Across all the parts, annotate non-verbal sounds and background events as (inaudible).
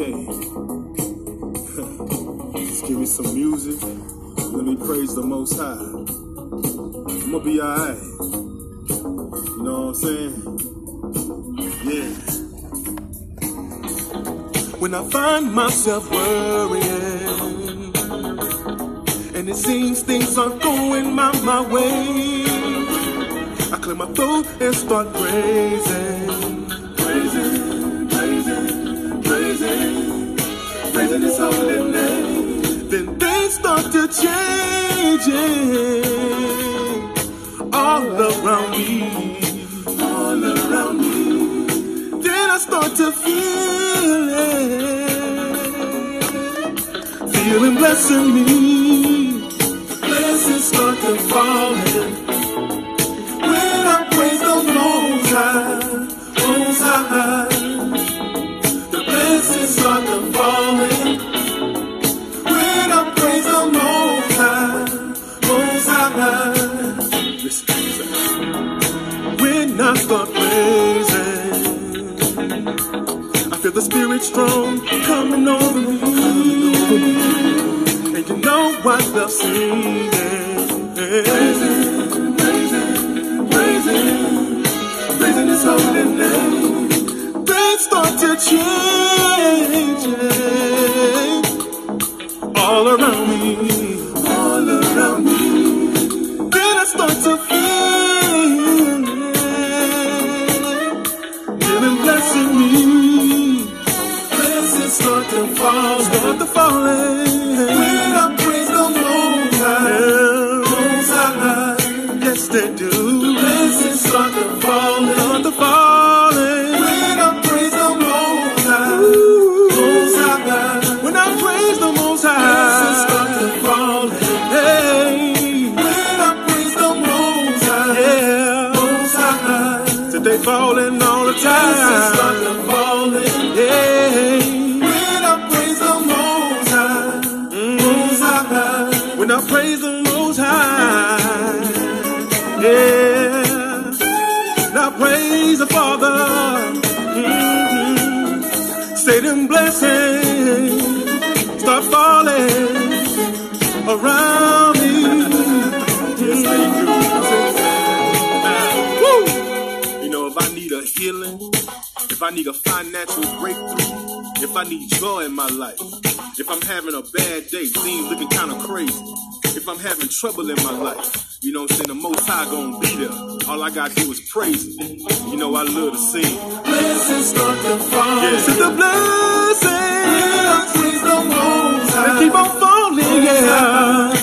okay. Just give me some music. Let me praise the Most High. I'm gonna be alright. You know what I'm saying? Yeah. When I find myself worrying, and it seems things aren't going my, my way, I clear my throat and start praising. Changing all around me, all around me. Then I start to feel it, feeling blessing me. Strong coming over me. And you know I love singing. Praising, praising, praising, praising His holy name. Things start to change all around me, falling around me. Yes, they do. Woo! You know, if I need a healing, if I need a financial breakthrough, if I need joy in my life, if I'm having a bad day, things looking kind of crazy, if I'm having trouble in my life, you know I'm saying? The Most High gonna be there. All I gotta do is praise Him. You know I love to sing. Blessings start to fall. Yeah. The blessings. Keep on falling, yeah.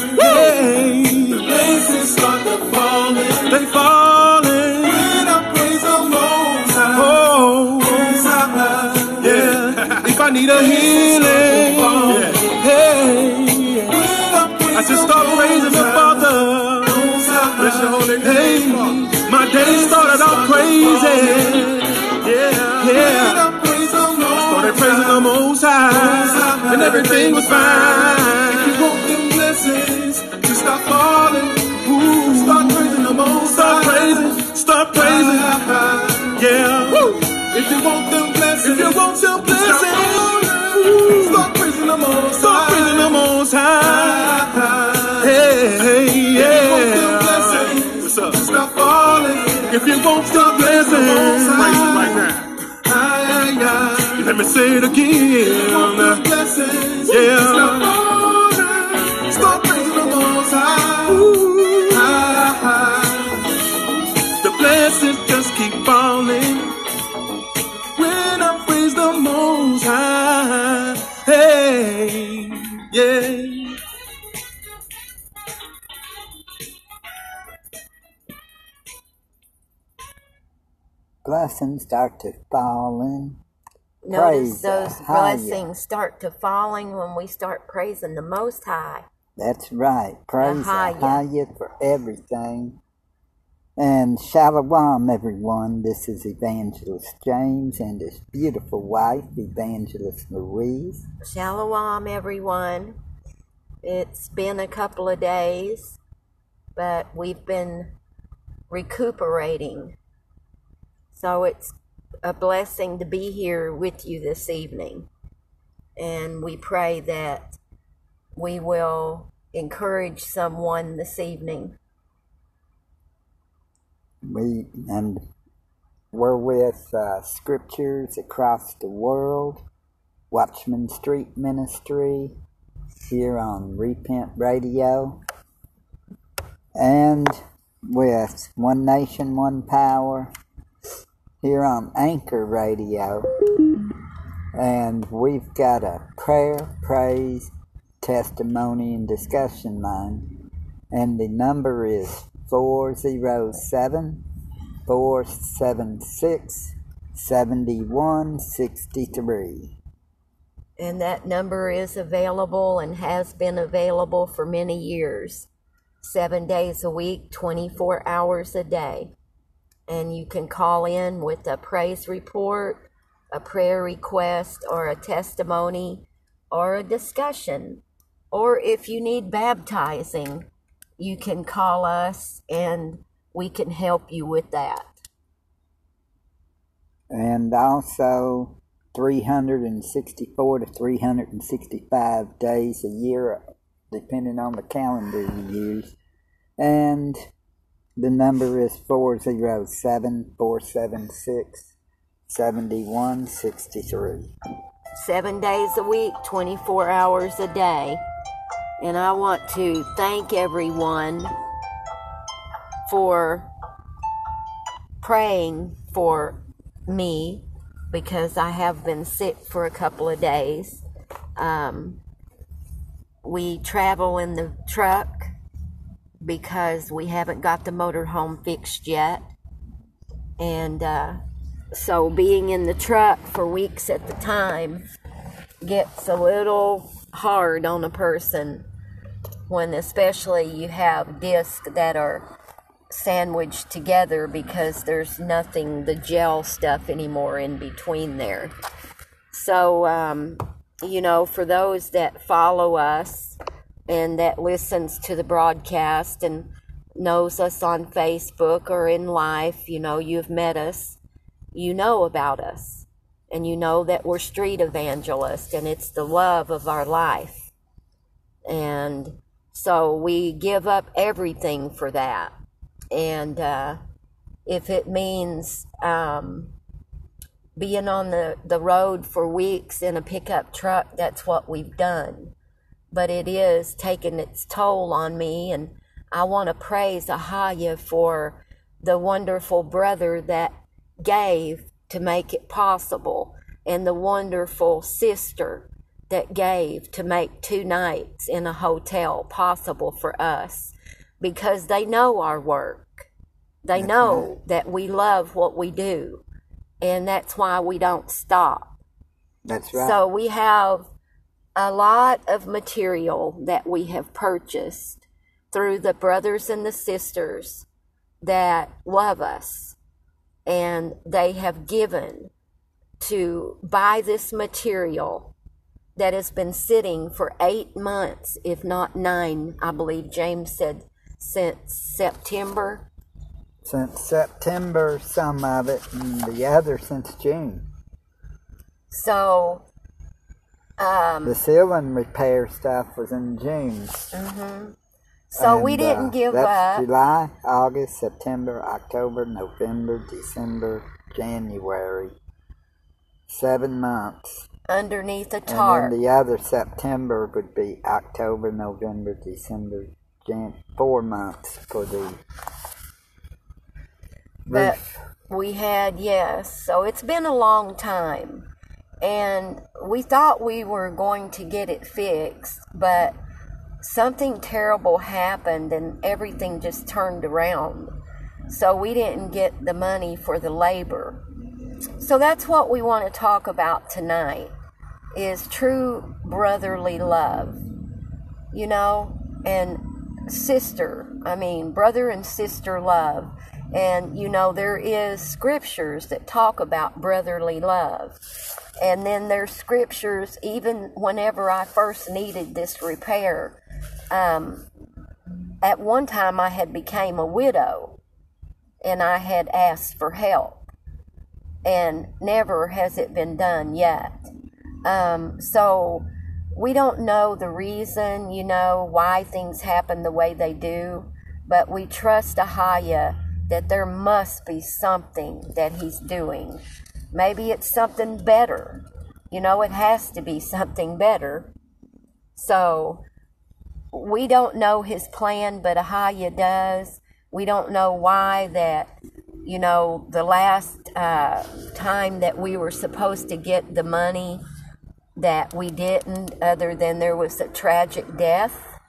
And everything was fine. If you want them blessings to stop falling, ooh, start praising the Most High. Start praising, start praising. Ah. Yeah. Woo. If you want them blessings, if you want them blessings, ooh, start praising the Most High. Start praising the Most High. Ah. Hey, hey, yeah. What's up? Stop falling. If you won't stop blessing, praise say it again. Blessings, yeah. Stop falling. Stop praising the Most High. The blessings just keep falling. When I praise the Most High. Hey, yeah. blessings start to fall in. Notice Praise those blessings start to falling when we start praising the Most High. That's right. Praise the Ahaya. Haya for everything. And shalom, everyone. This is Evangelist James and his beautiful wife, Evangelist Louise. Shalom, everyone. It's been a couple of days, but we've been recuperating. So it's a blessing to be here with you this evening. and we pray that we will encourage someone this evening. We and we're with uh, scriptures across the world, Watchman Street Ministry here on Repent Radio, and with One Nation, One Power here on um, Anchor Radio. And we've got a prayer, praise, testimony, and discussion line. And the number is 407 476 7163. And that number is available and has been available for many years seven days a week, 24 hours a day. And you can call in with a praise report, a prayer request, or a testimony, or a discussion. Or if you need baptizing, you can call us and we can help you with that. And also 364 to 365 days a year, depending on the calendar you use. And the number is 407 476 7163. Seven days a week, 24 hours a day. And I want to thank everyone for praying for me because I have been sick for a couple of days. Um, we travel in the truck because we haven't got the motorhome fixed yet. And uh, so being in the truck for weeks at the time gets a little hard on a person when especially you have discs that are sandwiched together because there's nothing the gel stuff anymore in between there so um, you know for those that follow us and that listens to the broadcast and knows us on facebook or in life. You know you've met us. You know about us. And you know that we're street evangelists and it's the love of our life. And so we give up everything for that. And uh, if it means um, being on the, the road for weeks in a pickup truck, that's what we've done. But it is taking its toll on me, and I want to praise Ahaya for the wonderful brother that gave to make it possible, and the wonderful sister that gave to make two nights in a hotel possible for us because they know our work. They know that we love what we do, and that's why we don't stop. That's right. So we have a lot of material that we have purchased through the brothers and the sisters that love us, and they have given to buy this material that has been sitting for eight months, if not nine, I believe James said since September. since September, some of it, and the other since June. So, um, The ceiling repair stuff was in June. so we didn't uh, give up. July, August, September, October, November, December, January. Seven months. underneath a And then the other September would be October, November, December, Jan. Four months for the But roof. we had, yes. So it's been a long time. And we thought we were going to get it fixed, but something terrible happened and everything just turned around. So we didn't get the money for the labor. So that's what we want to talk about tonight is true brotherly love. You know, and sister, I mean brother and sister love. And you know there is scriptures that talk about brotherly love. And then there's scriptures even whenever I first needed this repair. Um, at one time I had became a widow and I had asked for help and never has it been done yet. Um, so we don't know the reason, you know, why things happen the way they do, but we trust Ahaya that there must be something that he's doing. Maybe it's something better. You know, it has to be something better. So we don't know his plan, but Ahaya does. We don't know why that, you know, the last uh, time that we were supposed to get the money that we didn't, other than there was a tragic death.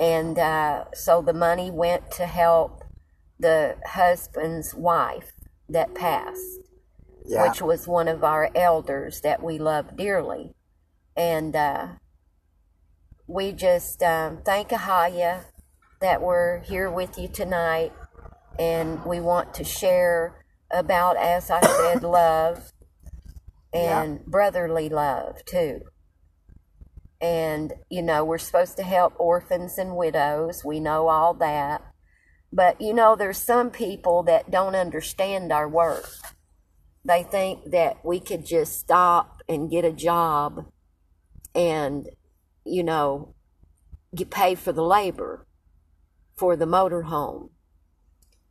And uh, so the money went to help the husband's wife that passed, Yeah. which was one of our elders that we love dearly. And uh, we just um, thank Ahaya that we're here with you tonight. And we want to share about, as I said, love and brotherly love too. And, you know, we're supposed to help orphans and widows. We know all that. But, you know, there's some people that don't understand our work. They think that we could just stop and get a job and, you know, get paid for the labor for the motorhome.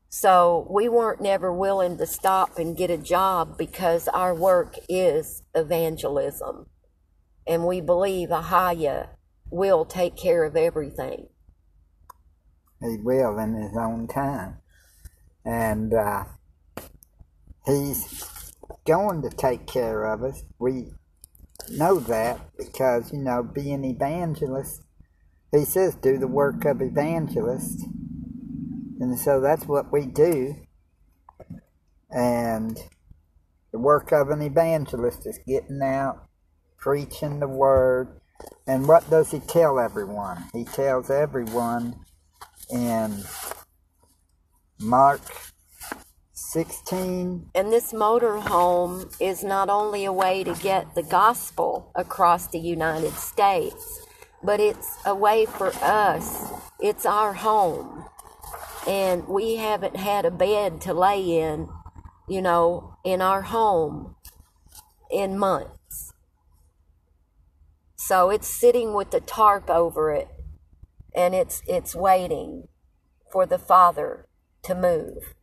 So we weren't never willing to stop and get a job because our work is evangelism. And we believe Ahaya will take care of everything. He will in his own time. And uh, he's going to take care of us. We know that because, you know, being evangelists, he says, do the work of evangelists. And so that's what we do. And the work of an evangelist is getting out, preaching the word. And what does he tell everyone? He tells everyone in Mark 16, And this motorhome is not only a way to get the gospel across the United States, but it's a way for us. It's our home. And we haven't had a bed to lay in, you know, in our home in months. So it's sitting with the tarp over it and it's it's waiting for the Father to move.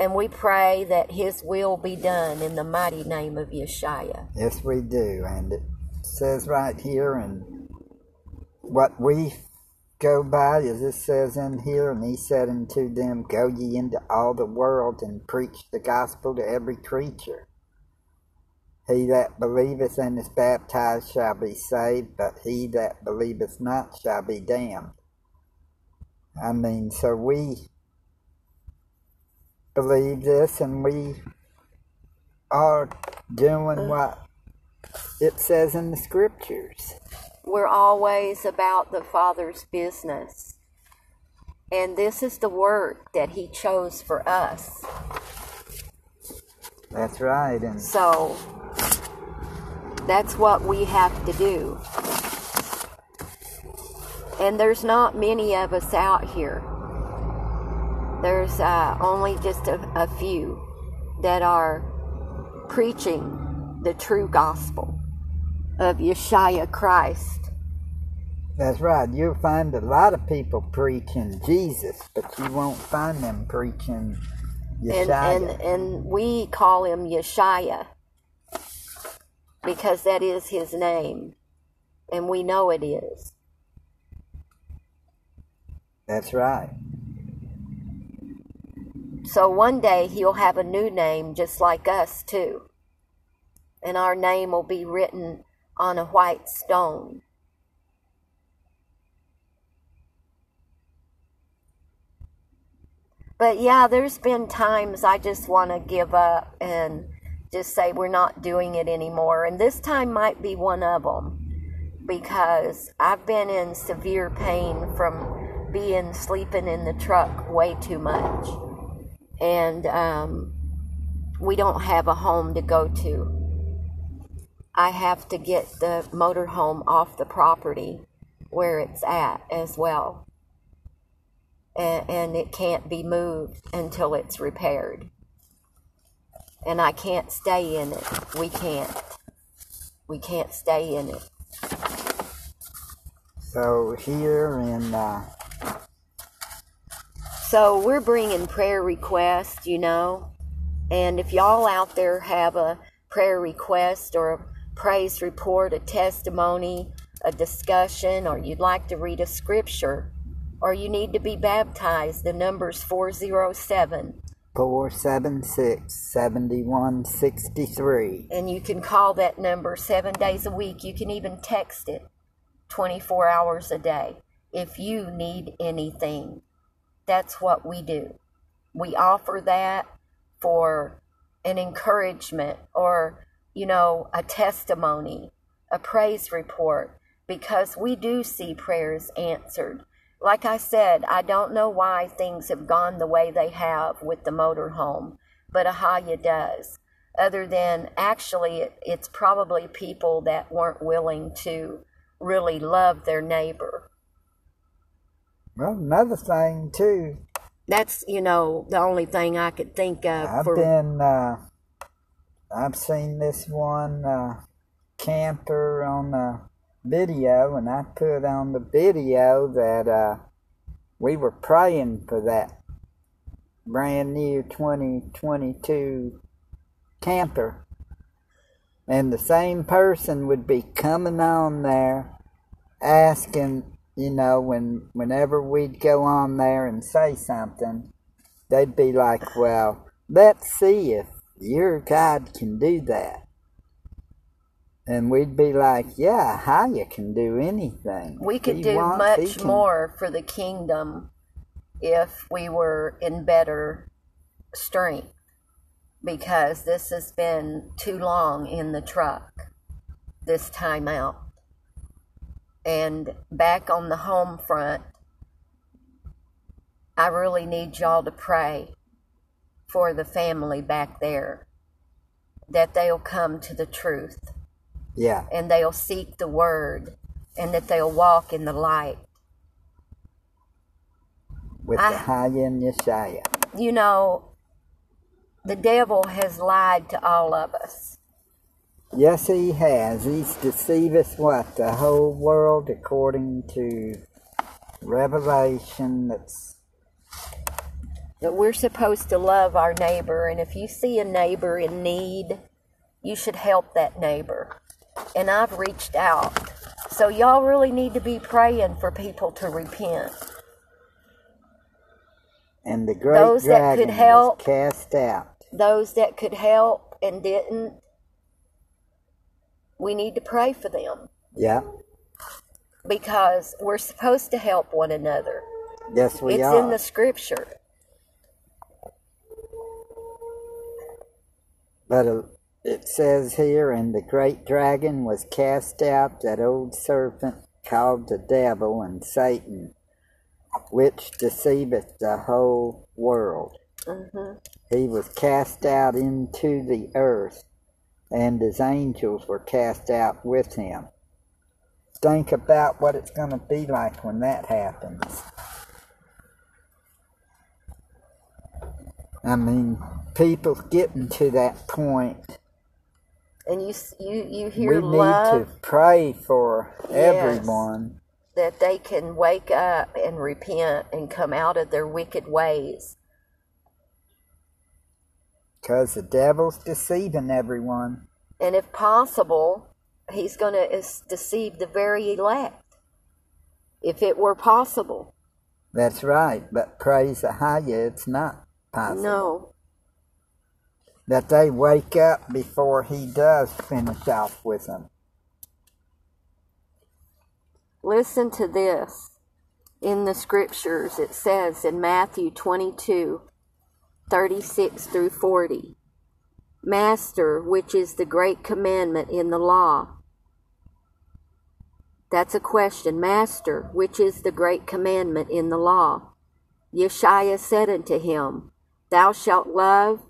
And we pray that his will be done in the mighty name of Yeshua. yes, we do. And it says right here, and what we go by, as it says in here, and he said unto them, Go ye into all the world and preach the gospel to every creature. He that believeth and is baptized shall be saved, but he that believeth not shall be damned. I mean, so we believe this and we are doing uh. what it says in the scriptures. We're always about the Father's business. And this is the work that he chose for us. That's right. And So that's what we have to do. And there's not many of us out here. There's uh, only just a, a few that are preaching the true gospel of Yeshua Christ. that's right. You'll find a lot of people preaching Jesus, but you won't find them preaching And, and, and we call him Yeshua because that is his name. And we know it is. that's right. So one day he'll have a new name just like us, too. And our name will be written on a white stone. But yeah, there's been times I just want to give up and just say we're not doing it anymore. And this time might be one of them because I've been in severe pain from being sleeping in the truck way too much and um, we don't have a home to go to. I have to get the motorhome off the property where it's at as well. And, and it can't be moved until it's repaired. And I can't stay in it. We can't. We can't stay in it. So here in uh, So we're bringing prayer requests, you know. And if y'all out there have a prayer request or a praise report, a testimony, a discussion, or you'd like to read a scripture, or you need to be baptized, the number's 407. 476 7163. And you can call that number seven days a week. You can even text it 24 hours a day if you need anything. That's what we do. We offer that for an encouragement or, you know, a testimony, a praise report, because we do see prayers answered. Like I said, I don't know why things have gone the way they have with the motorhome, but Ahaya does. Other than actually, it, it's probably people that weren't willing to really love their neighbor. Well, another thing, too, That's, you know, the only thing I could think of I've for been, uh, I've seen this one uh, camper on the video, and I put on the video that uh, we were praying for that brand new 2022 camper. And the same person would be coming on there asking, you know, when whenever we'd go on there and say something, they'd be like, Well, let's see if your God can do that. And we'd be like, Yeah, how you can do anything. we could He do wants- much more for the kingdom if we were in better strength because this has been too long in the truck this time out and back on the home front i really need y'all to pray for the family back there that they'll come to the truth Yeah, and they'll seek the word and that they'll walk in the light. with I- the and Yeshaya. You know, the devil has lied to all of us. Yes, he has. He's deceived us what? The whole world according to Revelation that's That we're supposed to love our neighbor, and if you see a neighbor in need, you should help that neighbor. And I've reached out. So y'all really need to be praying for people to repent. and the great Those that could help. cast out. Those that could help and didn't, we need to pray for them. Yeah. because we're supposed to help one another. Yes we it's are. It's in the scripture. But uh, it says here, and the great dragon was cast out, that old serpent called the devil and Satan, which deceiveth the whole world. hmm He was cast out into the earth, and his angels were cast out with him. Think about what it's going to be like when that happens. I mean, people getting to that point. And you you you We hear need to pray for Yes. everyone. that they can wake up and repent and come out of their wicked ways. Because the devil's deceiving everyone. And if possible, he's going to deceive the very elect. If it were possible. That's right. But praise the Ahaya, it's not possible. No. that they wake up before he does finish off with them. Listen to this. In the scriptures, it says in Matthew 22 36 through 40 Master, which is the great commandment in the law? That's a question. Master, which is the great commandment in the law? Yeshua said unto him, Thou shalt love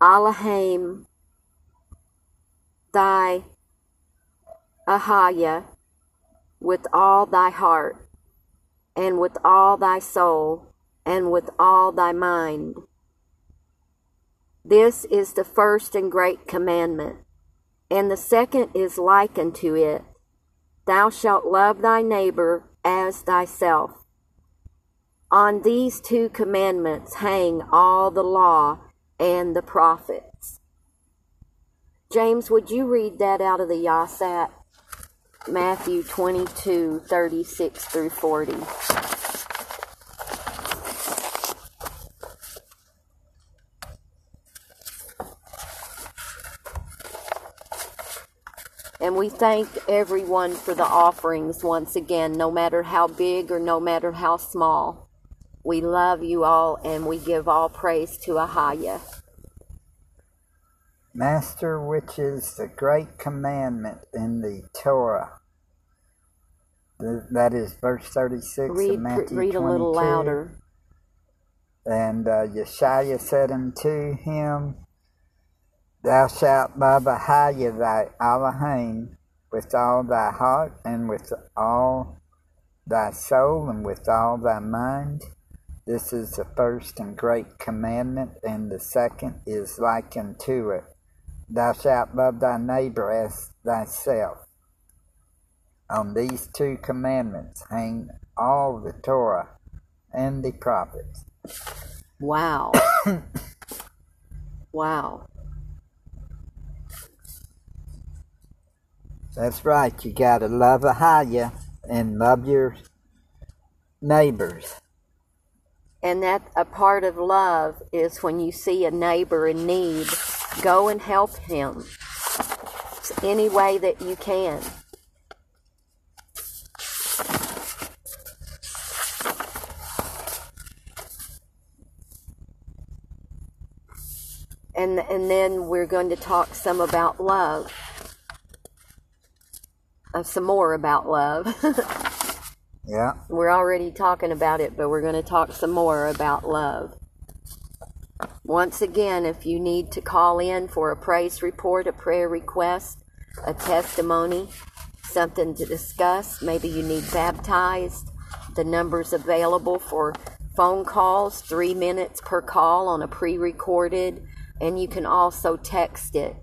Elohim thy Ahaya with all thy heart, and with all thy soul, and with all thy mind. This is the first and great commandment. And the second is like unto it Thou shalt love thy neighbor as thyself. On these two commandments hang all the law and the prophets. James, would you read that out of the Yasat? Matthew 22, 36 through 40. And we thank everyone for the offerings once again, no matter how big or no matter how small. We love you all and we give all praise to Ahaya. Master, which is the great commandment in the Torah. That is verse 36 read, of Matthew Read a little louder. And uh, Yeshua said unto him, Thou shalt love Ahaya thy Elohim with all thy heart and with all thy soul and with all thy mind. This is the first and great commandment, and the second is like unto it. Thou shalt love thy neighbor as thyself. On these two commandments hang all the Torah and the prophets. Wow. (coughs) wow. That's right. You gotta love Ahaya and love your neighbors. And that a part of love is when you see a neighbor in need, go and help him any way that you can. And, and then we're going to talk some about love. Uh, some more about love. (laughs) Yeah. We're already talking about it, but we're going to talk some more about love. Once again, if you need to call in for a praise report, a prayer request, a testimony, something to discuss, maybe you need baptized, the number's available for phone calls, three minutes per call on a pre recorded, and you can also text it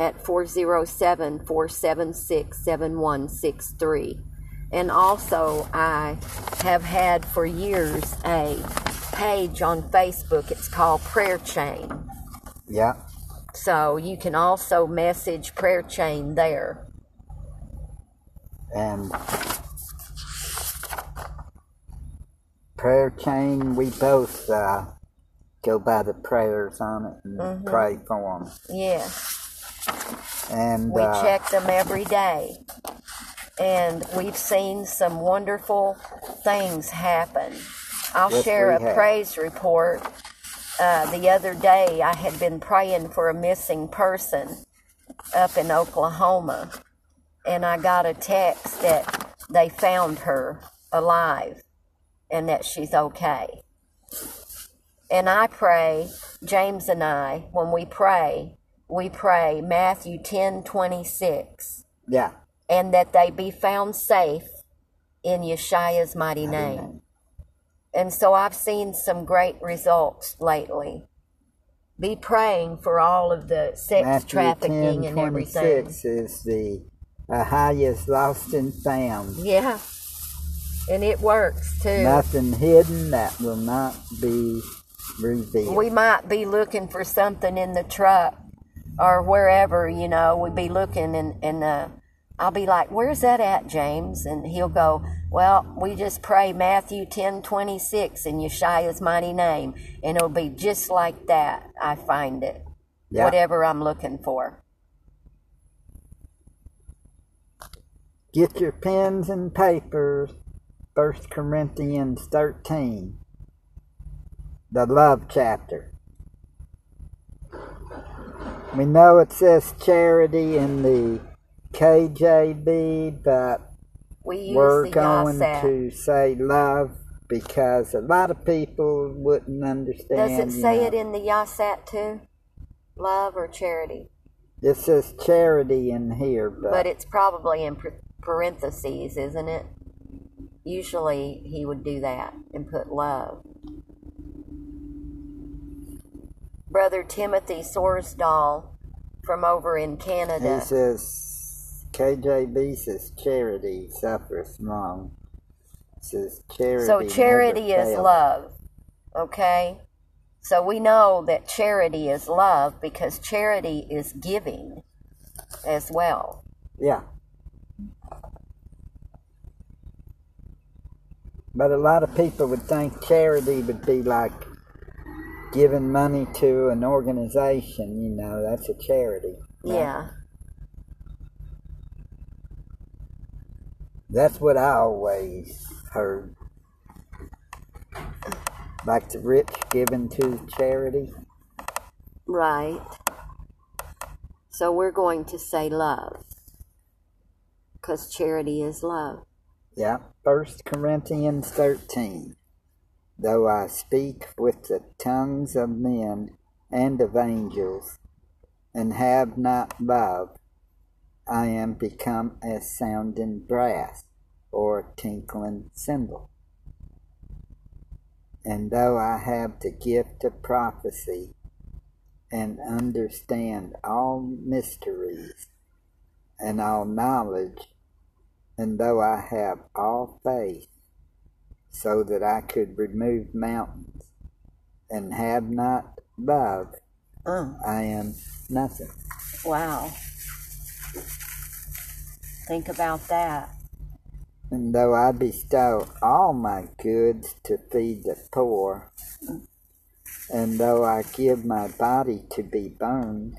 at 407 476 7163. And also, I have had for years a page on Facebook. It's called Prayer Chain. Yeah. So you can also message Prayer Chain there. And prayer chain, we both uh, go by the prayers on it and pray for them. Yes, And we uh, check them every day. And we've seen some wonderful things happen. I'll Yes, share a have. praise report. Uh, the other day, I had been praying for a missing person up in Oklahoma, and I got a text that they found her alive and that she's okay. And I pray, James and I, when we pray, we pray Matthew ten twenty six, yeah, and that they be found safe in Yeshua's mighty name. And so I've seen some great results lately. Be praying for all of the sex Matthew trafficking 10, and everything. 26 is the highest lost and found. Yeah. And it works too. Nothing hidden that will not be revealed. we might be looking for something in the truck or wherever, you know, we'd be looking and, and uh, I'll be like, where's that at, James? And he'll go, well, we just pray Matthew ten twenty six in Yeshua's mighty name. And it'll be just like that. I find it. Yeah. Whatever I'm looking for. Get your pens and papers. 1 Corinthians 13. The love chapter. We know it says charity in the KJB, but we we're going to say love because a lot of people wouldn't understand. Does it say know. it in the Yasat too? Love or charity? It says charity in here, but, But it's probably in parentheses, isn't it? Usually he would do that and put love. Brother Timothy Sorsdahl from over in Canada. He says KJB says charity suffers long. Says charity. So charity is love. Okay? So we know that charity is love because charity is giving as well. Yeah. But a lot of people would think charity would be like giving money to an organization, you know, that's a charity. Yeah. That's what I always heard. Like the rich giving to charity. Right. So we're going to say love. Because charity is love. Yeah. First Corinthians thirteen. Though I speak with the tongues of men and of angels, and have not love, I am become as sounding brass or a tinkling cymbal. And though I have the gift of prophecy and understand all mysteries and all knowledge, and though I have all faith, so that I could remove mountains, and have not love, Oh, uh. I am nothing. wow. Think about that. And though I bestow all my goods to feed the poor, and though I give my body to be burned,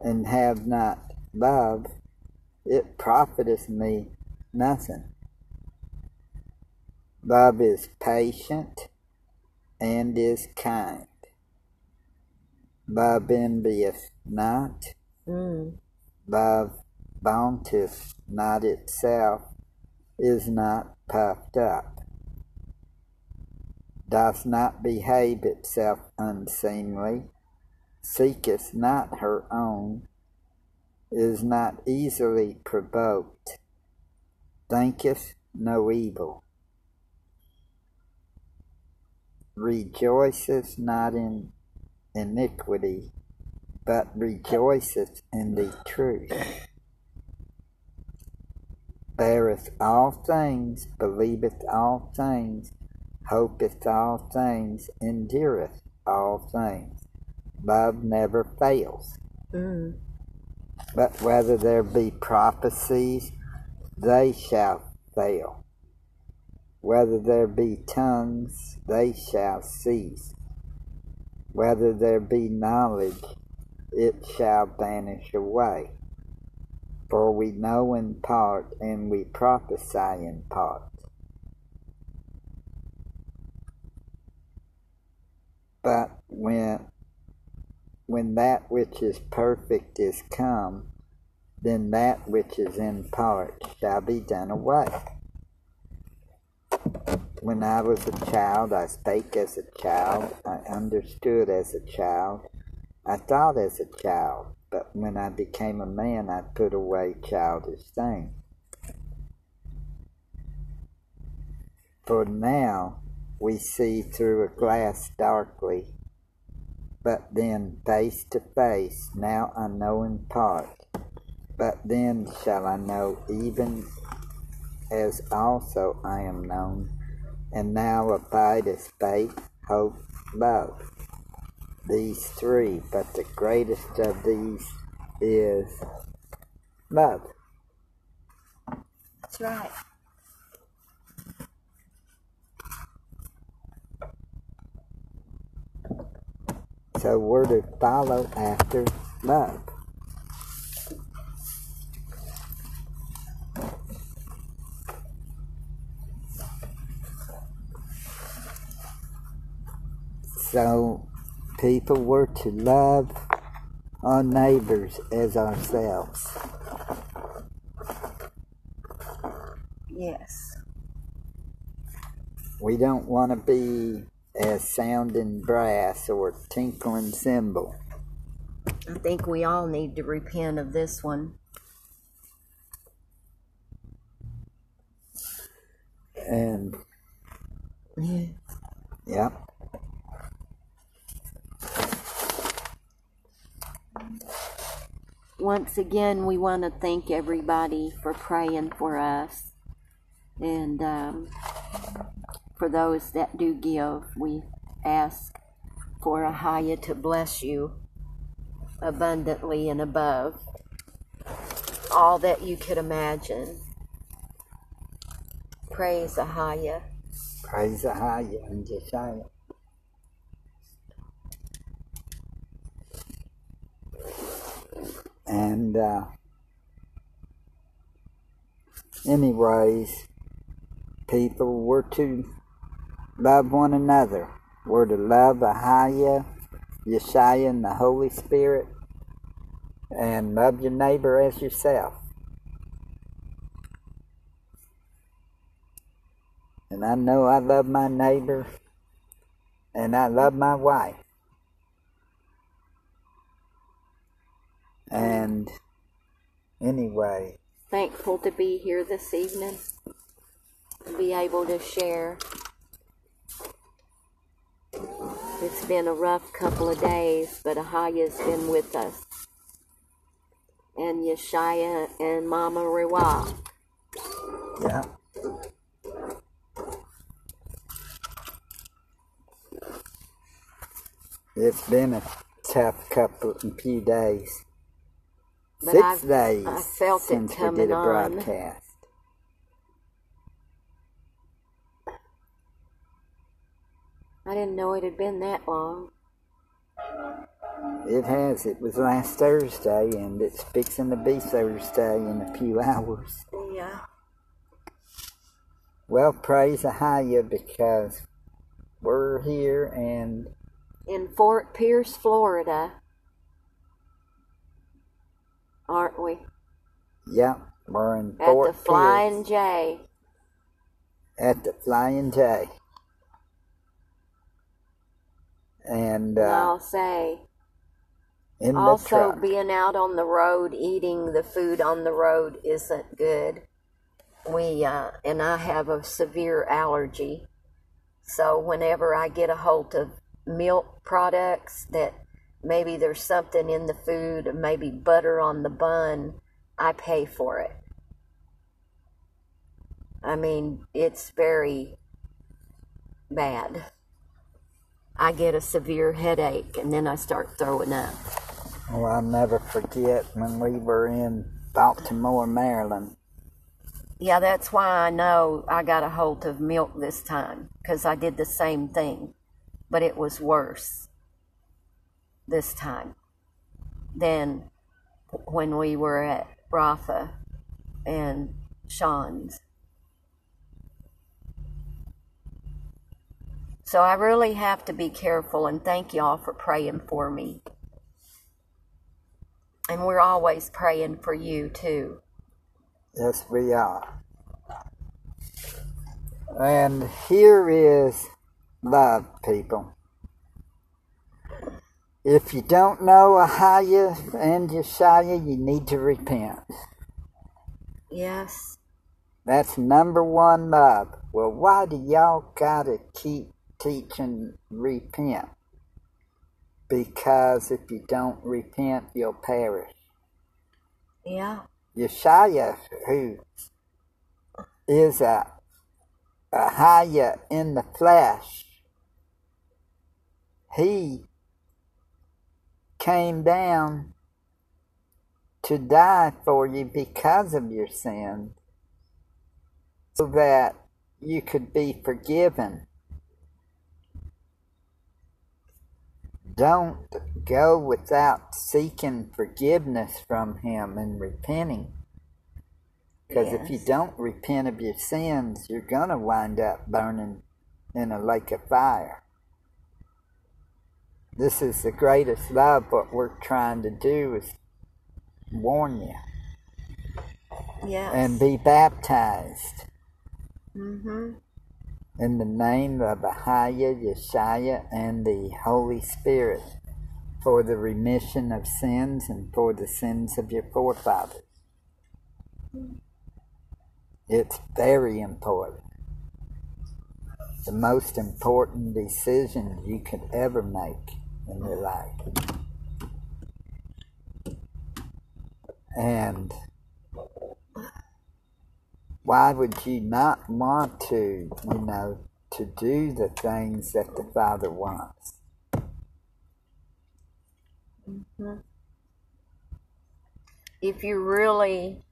and have not love, it profiteth me nothing. Love is patient and is kind. Love envieth not. Mm. Love vaunteth not itself, is not puffed up, doth not behave itself unseemly, seeketh not her own, is not easily provoked, thinketh no evil, rejoiceth not in iniquity, but rejoiceth in the truth. Beareth all things, believeth all things, hopeth all things, endureth all things. Love never fails. Mm. But whether there be prophecies, they shall fail. Whether there be tongues, they shall cease. Whether there be knowledge, it shall vanish away. For we know in part, and we prophesy in part. But when when that which is perfect is come, then that which is in part shall be done away. When I was a child, I spake as a child, I understood as a child, I thought as a child, but when I became a man, I put away childish things. For now we see through a glass darkly, but then face to face. Now I know in part, but then shall I know even as also I am known. And now abideth faith, hope, love. These three, but the greatest of these is love. That's right. So we're to follow after love. So people were to love our neighbors as ourselves. Yes. We don't want to be as sounding brass or tinkling cymbal. I think we all need to repent of this one. And Yeah. yep. Once again, we want to thank everybody for praying for us. And um, for those that do give, we ask for Ahaya to bless you abundantly and above all that you could imagine. Praise Ahaya. Praise Ahaya and Josiah. And uh, anyways, people, we're to love one another. We're to love Ahaya, Yeshaya, and the Holy Spirit, and love your neighbor as yourself. And I know I love my neighbor, and I love my wife. And anyway, Thankful to be here this evening, to be able to share. It's been a rough couple of days, but Ahaya's been with us. And Yeshaya and Mama Rewa. yeah. It's been a tough couple of few days. But 6 I've- days I felt it since we did a on. broadcast. I didn't know it had been that long. It has. It was last Thursday, and it's fixing to be Thursday in a few (laughs) hours. Yeah. Well, praise Ahaya because we're here and In Fort Pierce, Florida. Aren't we? yeah, we're in At Fort the Flying Pierce J. at the Flying J. And uh, I'll say, also being out on the road eating the food on the road isn't good we uh, and i have a severe allergy so whenever i get a hold of milk products that maybe there's something in the food maybe butter on the bun i pay for it. I mean it's very bad. I get a severe headache and then i start throwing up. Well, I'll never forget when we were in Baltimore, Maryland. Yeah, that's why I know I got a hold of milk this time because I did the same thing, but it was worse this time than when we were at Rafa and Sean's. So I really have to be careful and thank y'all for praying for me. And we're always praying for you too. Yes, we are. And here is love, people. If you don't know Ahaya and Yeshaya, you need to repent. Yes. That's number one love. Well, why do y'all gotta keep teaching repent? Because if you don't repent, you'll perish. Yeah. Yeshaya, who is a, Ahaya in the flesh, he came down to die for you because of your sins, so that you could be forgiven. Don't go without seeking forgiveness from Him and repenting. Because if you don't repent of your sins, you're going to wind up burning in a lake of fire. This is the greatest love. What we're trying to do is warn you Yes. and be baptized mm-hmm. in the name of Ahaya, Yeshaya, and the Holy Spirit for the remission of sins and for the sins of your forefathers. It's very important. The most important decision you could ever make in your life. And why would you not want to, you know, to do the things that the Father wants? Mm-hmm. If you're really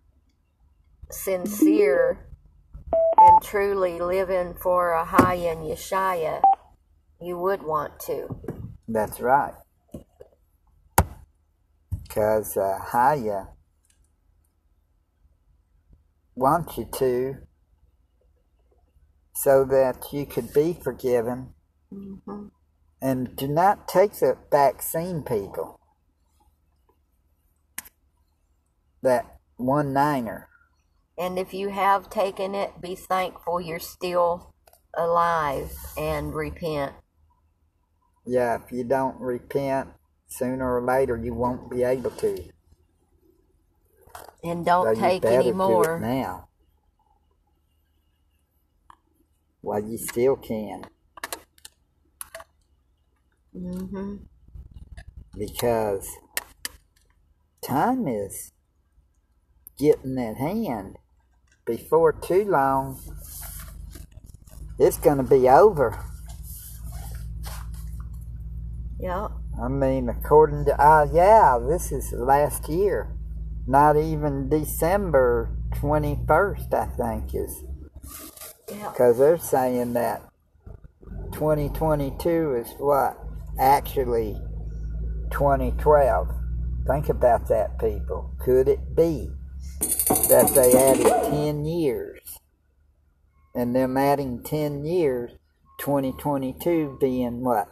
sincere and truly living for Ahaya and Yeshaya, you would want to. That's right. Because uh, Haya wants you to so that you could be forgiven. And do not take the vaccine, people. That one niner. And if you have taken it, be thankful you're still alive and repent. Yeah, if you don't repent, sooner or later you won't be able to. And don't you take any more. now. While you still can. hmm because time is getting at hand. Before too long, it's going to be over. Yeah. I mean, according to, uh, yeah, this is last year. Not even December 21st, I think, is Yeah. because they're saying that 2022 is what? Actually, 2012. Think about that, people. Could it be that they added 10 years? And them adding 10 years, 2022 being what?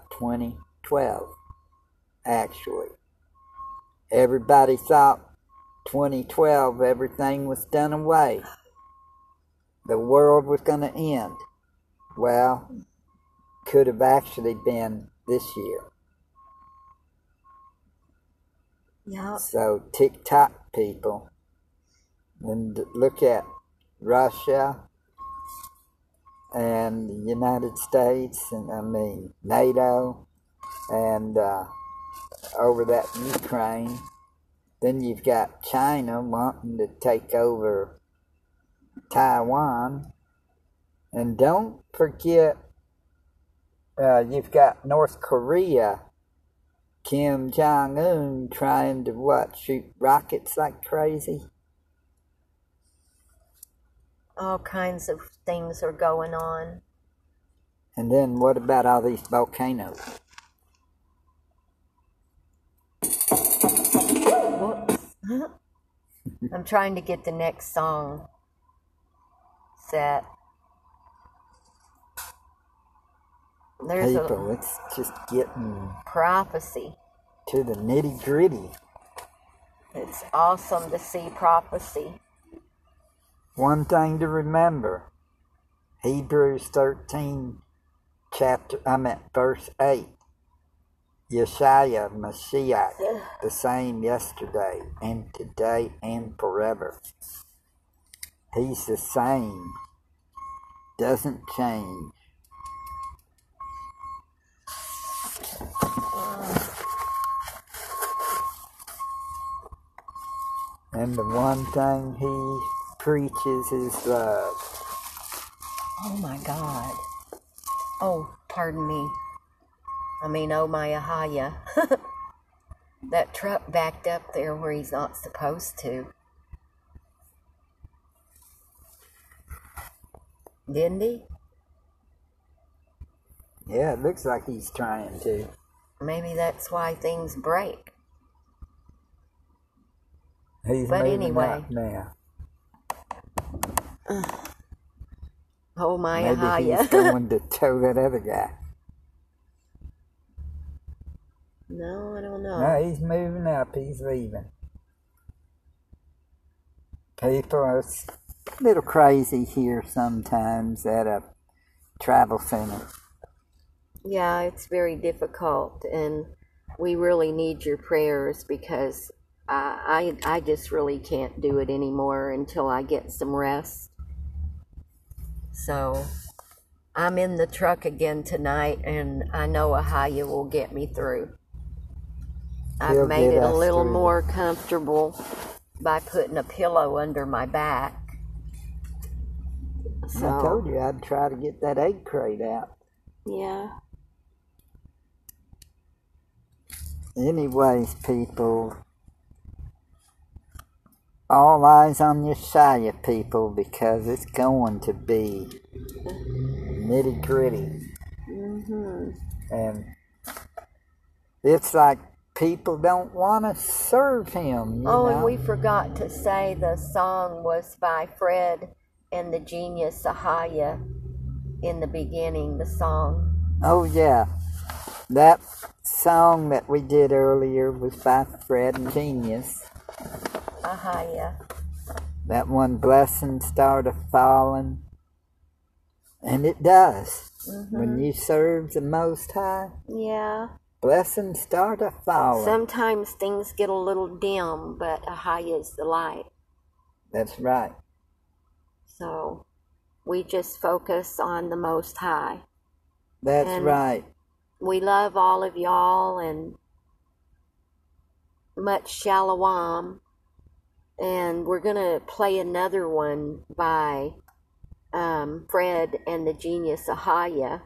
2012. Actually. Everybody thought 2012 everything was done away. The world was going to end. Well, could have actually been this year. Yeah. So TikTok people, and look at Russia and the United States, and I mean NATO, and uh, over that Ukraine. Then you've got China wanting to take over Taiwan, and don't forget, uh, you've got North Korea. Kim Jong Un trying to what shoot rockets like crazy. All kinds of things are going on. And then what about all these volcanoes? (laughs) I'm trying to get the next song set. There's People, a it's just getting prophecy. to the nitty gritty. It's awesome to see prophecy. One thing to remember Hebrews 13, chapter, I meant verse 8. Yeshaya, Messiah, the same yesterday and today and forever. He's the same, doesn't change. And the one thing he preaches is love. Oh my God. Oh, pardon me. I mean, oh my Ahaya. (laughs) that truck backed up there where he's not supposed to. Didn't he? Yeah, it looks like he's trying to. Maybe that's why things break. He's But anyway. now. (sighs) Oh my Maybe Ahaya. he's (laughs) going to tow that other guy. No, I don't know. No, he's moving up. He's leaving. People are a little crazy here sometimes at a travel center. Yeah, it's very difficult, and we really need your prayers because I, I, I just really can't do it anymore until I get some rest. So I'm in the truck again tonight, and I know Ahaya will get me through. I've made it a little through. more comfortable by putting a pillow under my back. So, I told you I'd try to get that egg crate out. yeah. Anyways, people, all eyes on Yeshaya, people, because it's going to be nitty gritty. hmm And it's like people don't want to serve him. You Oh, know? and we forgot to say the song was by Fred and the genius Ahaya in the beginning, the song. Oh, yeah. That song that we did earlier was by Fred and Genius. Ahaya. That one blessing started falling. And it does. When mm-hmm. you serve the Most High, Yeah. Blessings start a falling. Sometimes things get a little dim, but Ahaya is the light. That's right. So we just focus on the Most High. That's And- right. We love all of y'all and much shalom. And we're going to play another one by um, Fred and the Genius Ahaya.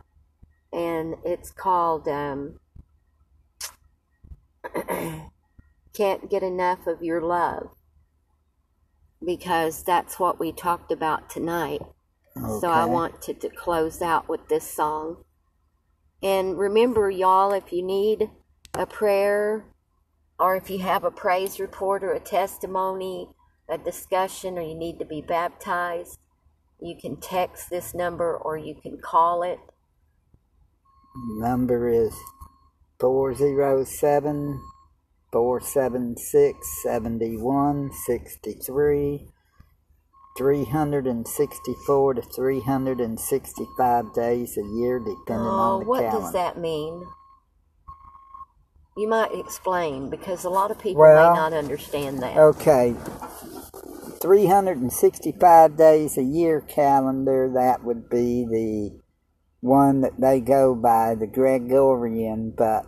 And it's called um, (clears throat) Can't Get Enough of Your Love. Because that's what we talked about tonight. So I Okay. wanted to close out with this song. And remember, y'all, if you need a prayer or if you have a praise report or a testimony, a discussion, or you need to be baptized, you can text this number or you can call it. Number is 407 476 7163. 364 to 365 days a year, depending Oh, on the what calendar. does that mean? You might explain because a lot of people Well, may not understand that. Okay. 365 days a year calendar, that would be the one that they go by, the Gregorian, but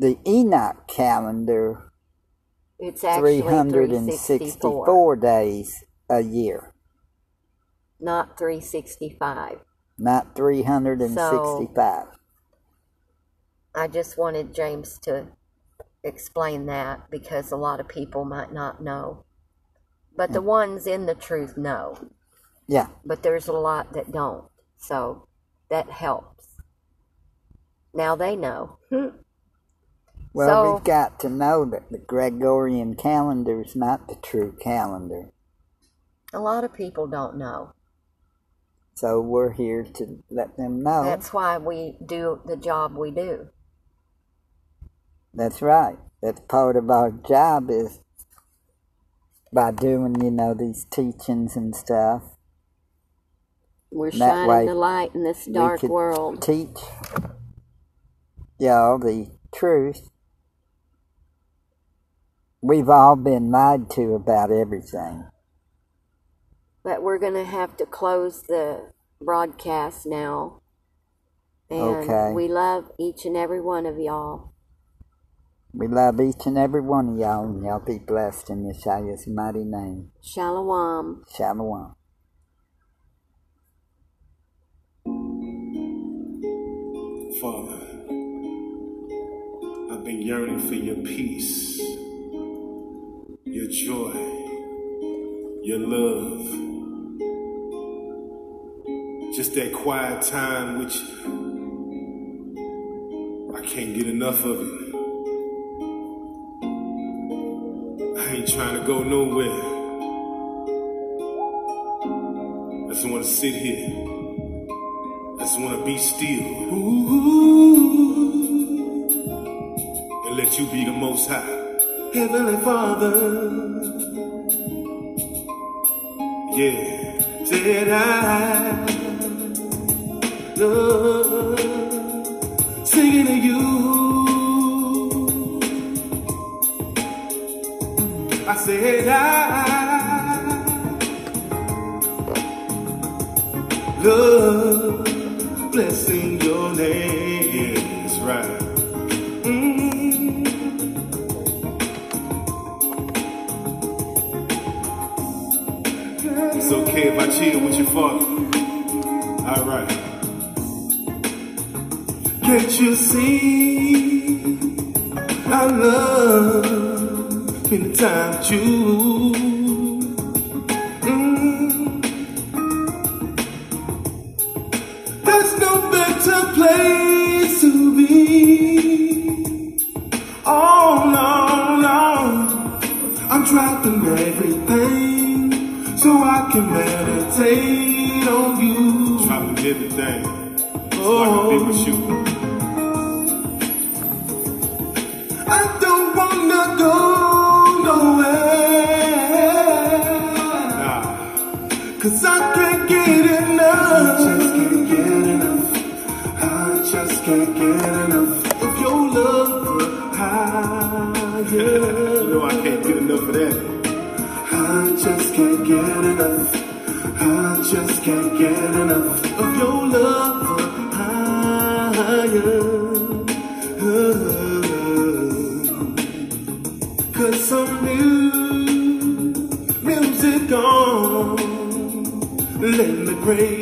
the Enoch calendar, It's actually 364, 364 days a year, not 365. not 365. I just wanted James to explain that because a lot of people might not know. But the ones in the truth know, yeah, but there's a lot that don't. So that helps. Now they know. (laughs) well, So- we've got to know that the Gregorian calendar is not the true calendar. A lot of people don't know. So we're here to let them know. That's why we do the job we do. That's right. That's part of our job is by doing, you know, these teachings and stuff. We're That shining the light in this we dark could world. Teach y'all the truth. We've all been lied to about everything. But we're going to have to close the broadcast now. And Okay. we love each and every one of y'all. We love each and every one of y'all, and y'all be blessed in Yeshua's mighty name. Shalom. Shalom. Father, I've been yearning for your peace, your joy, your love. Just that quiet time which I can't get enough of it. I ain't trying to go nowhere. I just want to sit here. I just want to be still. Ooh, and let you be the most high. Heavenly Father. Yeah, said I love singing to you. I said I love blessing your name. Okay if I chill with your father. Alright. Can't you see? I love spending time you. Mm. There's no better place to be. Oh no, no. I'm dropping everything can meditate on you. Dropping everything so I can be with you. I don't wanna go nowhere. Nah. Cause I can't get enough. I just can't get enough. I just can't get enough of your love. Higher. you know I can't get enough of that. Get enough. I just can't get enough of your love. Higher. Cause some new music on. Let me praise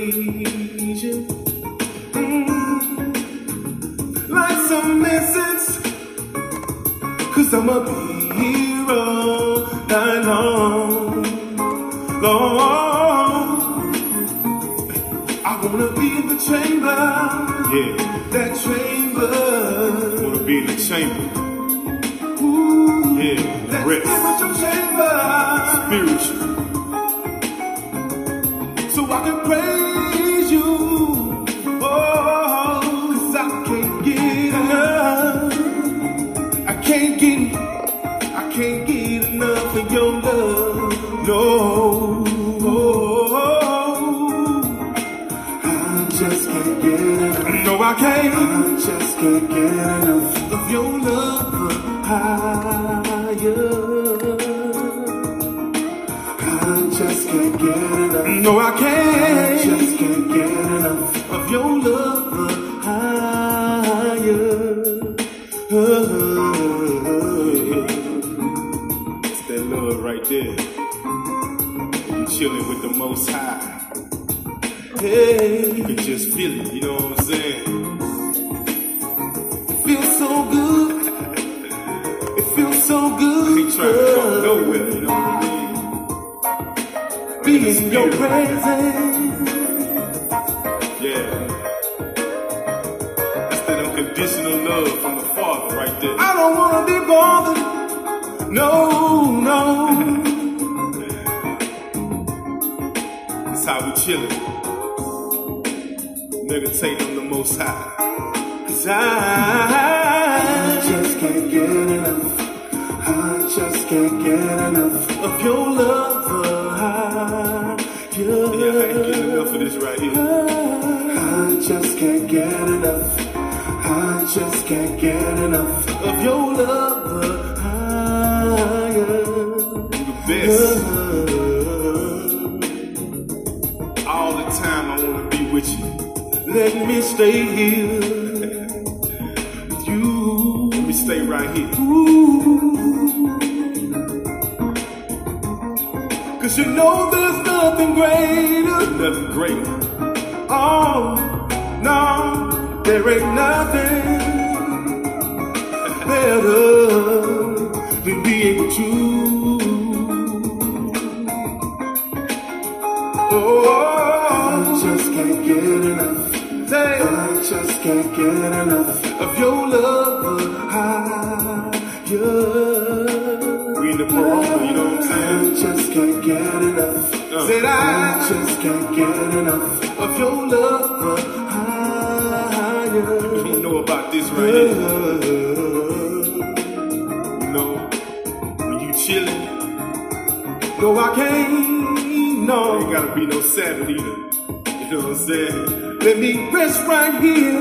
can't. I just can't get enough of your love higher. I just can't get enough. No, I can't. I just can't get enough of your love higher. It's that love right there. You chilling with the most high. Hey, you can just feel it, you know of your love. Higher. The best. All the time I wanna be with you. Let me stay here with you. Let me stay right here. Ooh. Cause you know there's nothing greater. Nothing greater. Oh, no, there ain't nothing can't get enough. Uh, Said I, just can't get enough of your love. Higher. You don't know about this right here. You know, when you chillin', no, I can't. No, ain't gotta be no Sabbath either. You know what I'm saying? Let me rest right here.